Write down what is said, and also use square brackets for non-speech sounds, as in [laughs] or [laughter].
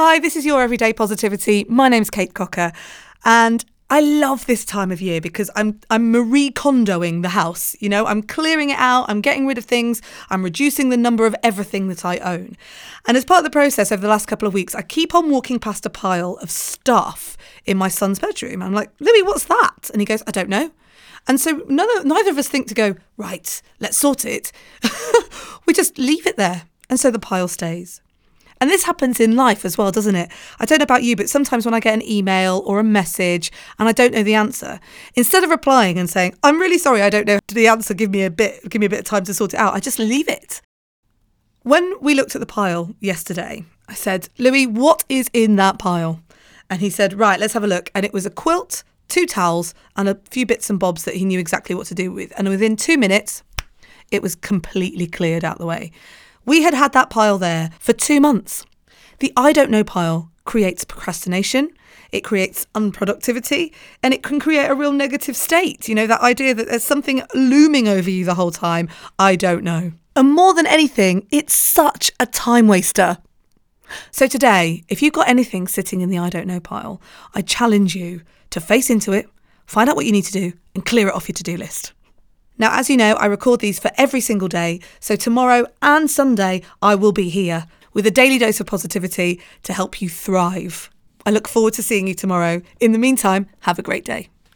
Hi, this is your Everyday Positivity. My name's Kate Cocker, and I love this time of year because I'm I'm Marie Kondoing the house. You know, I'm clearing it out, I'm getting rid of things, I'm reducing the number of everything that I own. And as part of the process over the last couple of weeks, I keep on walking past a pile of stuff in my son's bedroom. I'm like, Louis, what's that? And he goes, I don't know. And so none of, neither of us think to go, right, let's sort it. [laughs] we just leave it there. And so the pile stays. And this happens in life as well, doesn't it? I don't know about you, but sometimes when I get an email or a message and I don't know the answer, instead of replying and saying, I'm really sorry, I don't know the answer, give me a bit, give me a bit of time to sort it out, I just leave it. When we looked at the pile yesterday, I said, Louis, what is in that pile? And he said, Right, let's have a look. And it was a quilt, two towels, and a few bits and bobs that he knew exactly what to do with. And within two minutes, it was completely cleared out the way. We had had that pile there for two months. The I don't know pile creates procrastination, it creates unproductivity, and it can create a real negative state. You know, that idea that there's something looming over you the whole time. I don't know. And more than anything, it's such a time waster. So today, if you've got anything sitting in the I don't know pile, I challenge you to face into it, find out what you need to do, and clear it off your to do list. Now, as you know, I record these for every single day, so tomorrow and Sunday I will be here with a daily dose of positivity to help you thrive. I look forward to seeing you tomorrow. In the meantime, have a great day.